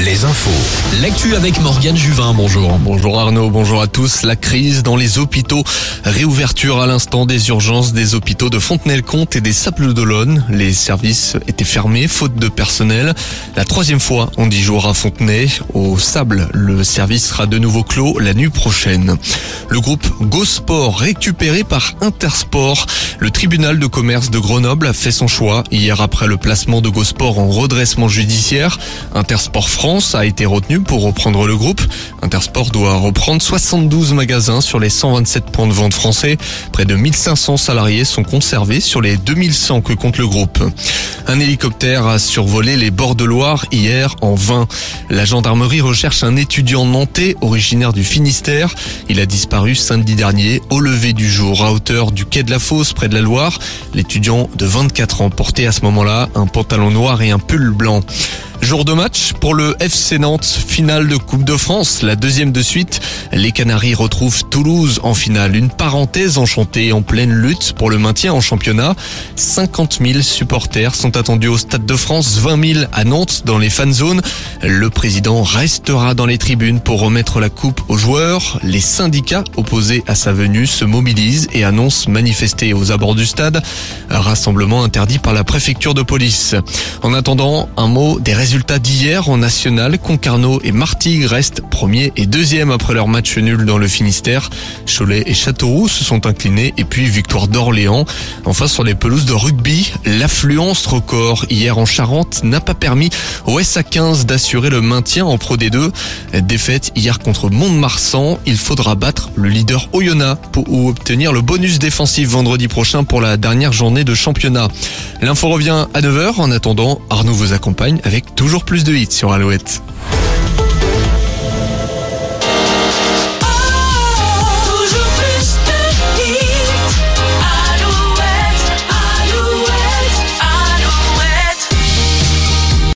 Les infos. L'actu avec Morgane Juvin, bonjour. Bonjour Arnaud, bonjour à tous. La crise dans les hôpitaux. Réouverture à l'instant des urgences des hôpitaux de Fontenay-le-Comte et des Sables d'Olonne. Les services étaient fermés, faute de personnel. La troisième fois en dix jours à Fontenay. Au Sable, le service sera de nouveau clos la nuit prochaine. Le groupe GoSport récupéré par Intersport. Le tribunal de commerce de Grenoble a fait son choix hier après le placement de GoSport en redressement judiciaire. Intersport France a été retenu pour reprendre le groupe. Intersport doit reprendre 72 magasins sur les 127 points de vente français. Près de 1500 salariés sont conservés sur les 2100 que compte le groupe. Un hélicoptère a survolé les bords de Loire hier en vain. La gendarmerie recherche un étudiant nantais originaire du Finistère. Il a disparu samedi dernier au lever du jour à hauteur du quai de la Fosse près de la Loire. L'étudiant de 24 ans portait à ce moment-là un pantalon noir et un pull blanc. Jour de match pour le FC Nantes, finale de Coupe de France, la deuxième de suite. Les Canaries retrouvent Toulouse en finale. Une parenthèse enchantée en pleine lutte pour le maintien en championnat. 50 000 supporters sont attendus au Stade de France, 20 000 à Nantes dans les fan zones. Le président restera dans les tribunes pour remettre la coupe aux joueurs. Les syndicats opposés à sa venue se mobilisent et annoncent manifester aux abords du stade. Rassemblement interdit par la préfecture de police. En attendant, un mot des résultats d'hier en national, Concarneau et Martigues restent premiers et deuxièmes après leur match nul dans le Finistère. Cholet et Châteauroux se sont inclinés et puis victoire d'Orléans. Enfin sur les pelouses de rugby, l'affluence record hier en Charente n'a pas permis au SA15 d'assurer le maintien en Pro D2. Défaite hier contre Mont-de-Marsan, il faudra battre le leader Oyonnax pour obtenir le bonus défensif vendredi prochain pour la dernière journée de championnat. L'info revient à 9h. En attendant, Arnaud vous accompagne avec toujours plus de hits sur Alouette.